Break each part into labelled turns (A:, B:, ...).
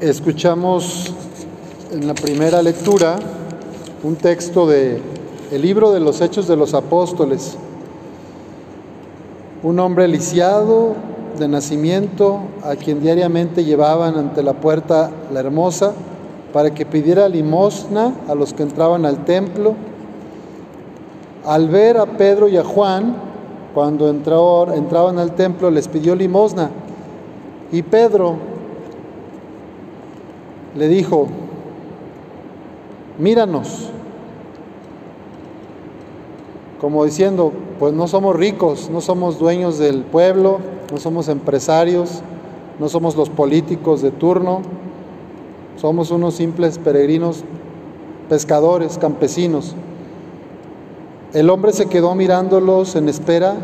A: Escuchamos en la primera lectura un texto de el libro de los Hechos de los Apóstoles. Un hombre lisiado de nacimiento a quien diariamente llevaban ante la puerta la hermosa para que pidiera limosna a los que entraban al templo. Al ver a Pedro y a Juan, cuando entraban al templo, les pidió limosna. Y Pedro le dijo, míranos, como diciendo, pues no somos ricos, no somos dueños del pueblo, no somos empresarios, no somos los políticos de turno, somos unos simples peregrinos, pescadores, campesinos. El hombre se quedó mirándolos en espera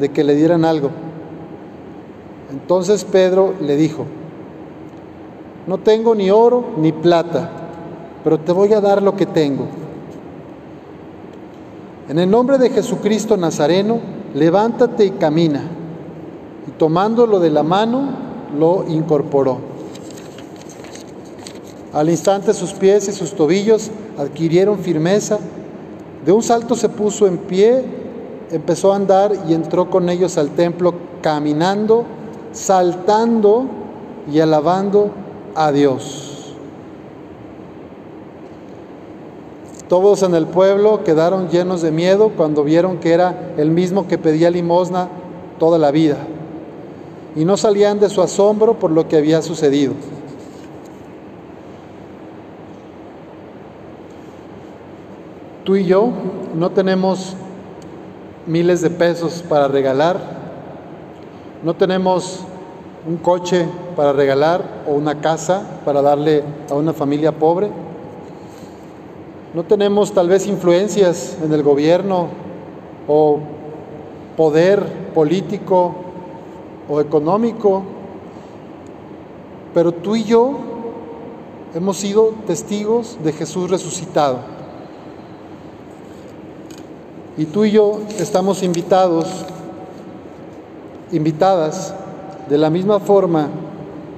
A: de que le dieran algo. Entonces Pedro le dijo, no tengo ni oro ni plata, pero te voy a dar lo que tengo. En el nombre de Jesucristo Nazareno, levántate y camina. Y tomándolo de la mano, lo incorporó. Al instante sus pies y sus tobillos adquirieron firmeza. De un salto se puso en pie, empezó a andar y entró con ellos al templo caminando, saltando y alabando a Dios. Todos en el pueblo quedaron llenos de miedo cuando vieron que era el mismo que pedía limosna toda la vida y no salían de su asombro por lo que había sucedido. Tú y yo no tenemos miles de pesos para regalar, no tenemos un coche para regalar o una casa para darle a una familia pobre no tenemos tal vez influencias en el gobierno o poder político o económico, pero tú y yo hemos sido testigos de Jesús resucitado. Y tú y yo estamos invitados, invitadas, de la misma forma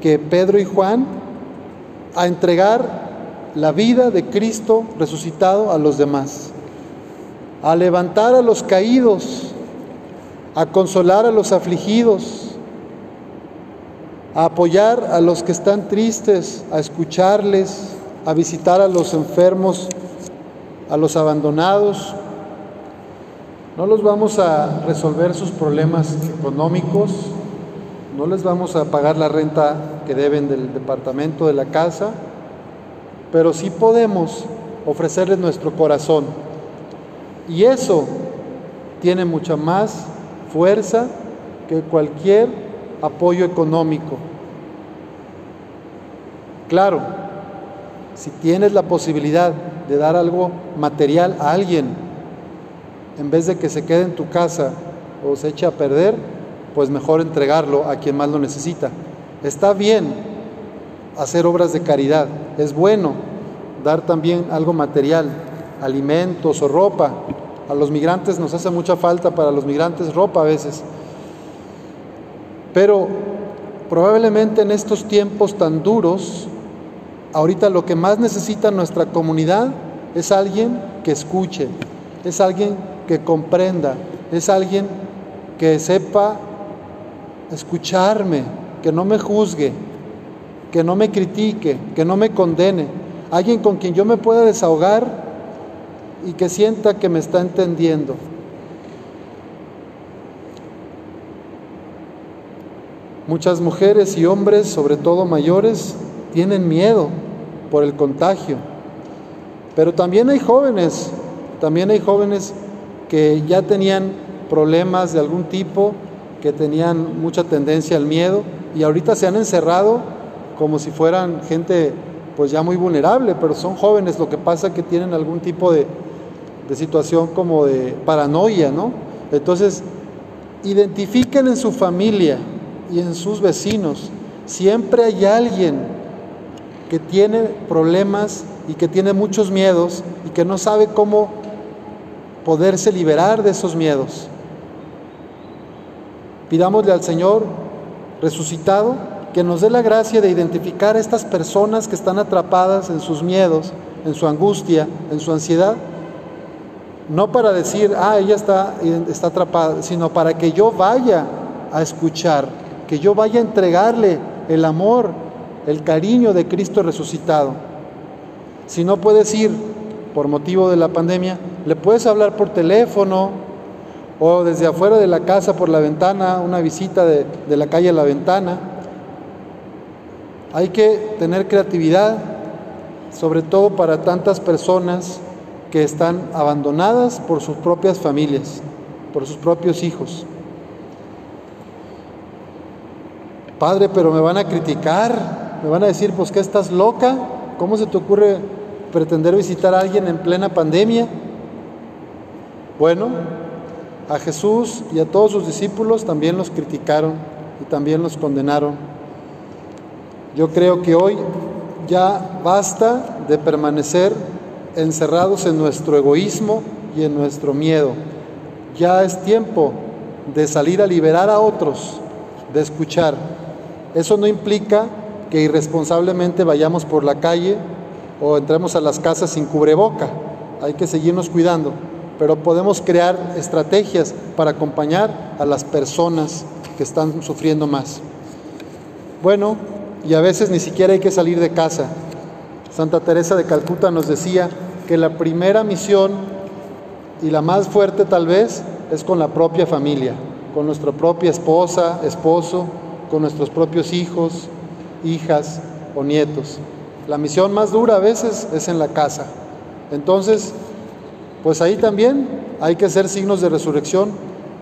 A: que Pedro y Juan, a entregar la vida de Cristo resucitado a los demás, a levantar a los caídos, a consolar a los afligidos, a apoyar a los que están tristes, a escucharles, a visitar a los enfermos, a los abandonados. No los vamos a resolver sus problemas económicos, no les vamos a pagar la renta que deben del departamento de la casa, pero sí podemos ofrecerles nuestro corazón. Y eso tiene mucha más fuerza que cualquier apoyo económico. Claro, si tienes la posibilidad de dar algo material a alguien, en vez de que se quede en tu casa o se eche a perder, pues mejor entregarlo a quien más lo necesita. Está bien hacer obras de caridad. Es bueno dar también algo material, alimentos o ropa. A los migrantes nos hace mucha falta para los migrantes ropa a veces. Pero probablemente en estos tiempos tan duros, ahorita lo que más necesita nuestra comunidad es alguien que escuche, es alguien que comprenda, es alguien que sepa escucharme, que no me juzgue, que no me critique, que no me condene, alguien con quien yo me pueda desahogar y que sienta que me está entendiendo. Muchas mujeres y hombres, sobre todo mayores, tienen miedo por el contagio. Pero también hay jóvenes, también hay jóvenes que ya tenían problemas de algún tipo, que tenían mucha tendencia al miedo y ahorita se han encerrado como si fueran gente pues ya muy vulnerable, pero son jóvenes, lo que pasa que tienen algún tipo de, de situación como de paranoia, ¿no? Entonces, identifiquen en su familia y en sus vecinos, siempre hay alguien que tiene problemas y que tiene muchos miedos y que no sabe cómo poderse liberar de esos miedos. Pidámosle al Señor resucitado que nos dé la gracia de identificar a estas personas que están atrapadas en sus miedos, en su angustia, en su ansiedad. No para decir, ah, ella está, está atrapada, sino para que yo vaya a escuchar, que yo vaya a entregarle el amor, el cariño de Cristo resucitado. Si no puedes ir por motivo de la pandemia, le puedes hablar por teléfono o desde afuera de la casa por la ventana, una visita de, de la calle a la ventana hay que tener creatividad, sobre todo para tantas personas que están abandonadas por sus propias familias, por sus propios hijos. Padre, pero me van a criticar, me van a decir, pues que estás loca, ¿cómo se te ocurre pretender visitar a alguien en plena pandemia? Bueno, a Jesús y a todos sus discípulos también los criticaron y también los condenaron yo creo que hoy ya basta de permanecer encerrados en nuestro egoísmo y en nuestro miedo. Ya es tiempo de salir a liberar a otros, de escuchar. Eso no implica que irresponsablemente vayamos por la calle o entremos a las casas sin cubreboca. Hay que seguirnos cuidando, pero podemos crear estrategias para acompañar a las personas que están sufriendo más. Bueno, y a veces ni siquiera hay que salir de casa. Santa Teresa de Calcuta nos decía que la primera misión y la más fuerte tal vez es con la propia familia, con nuestra propia esposa, esposo, con nuestros propios hijos, hijas o nietos. La misión más dura a veces es en la casa. Entonces, pues ahí también hay que ser signos de resurrección.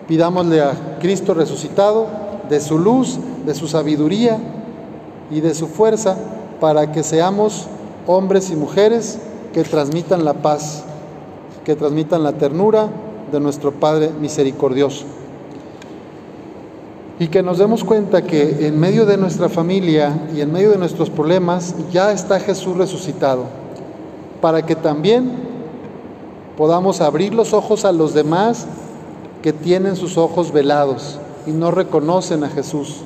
A: Pidámosle a Cristo resucitado de su luz, de su sabiduría, y de su fuerza para que seamos hombres y mujeres que transmitan la paz, que transmitan la ternura de nuestro Padre misericordioso. Y que nos demos cuenta que en medio de nuestra familia y en medio de nuestros problemas ya está Jesús resucitado, para que también podamos abrir los ojos a los demás que tienen sus ojos velados y no reconocen a Jesús.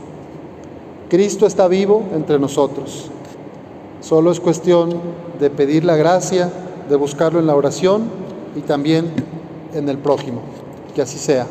A: Cristo está vivo entre nosotros. Solo es cuestión de pedir la gracia, de buscarlo en la oración y también en el prójimo. Que así sea.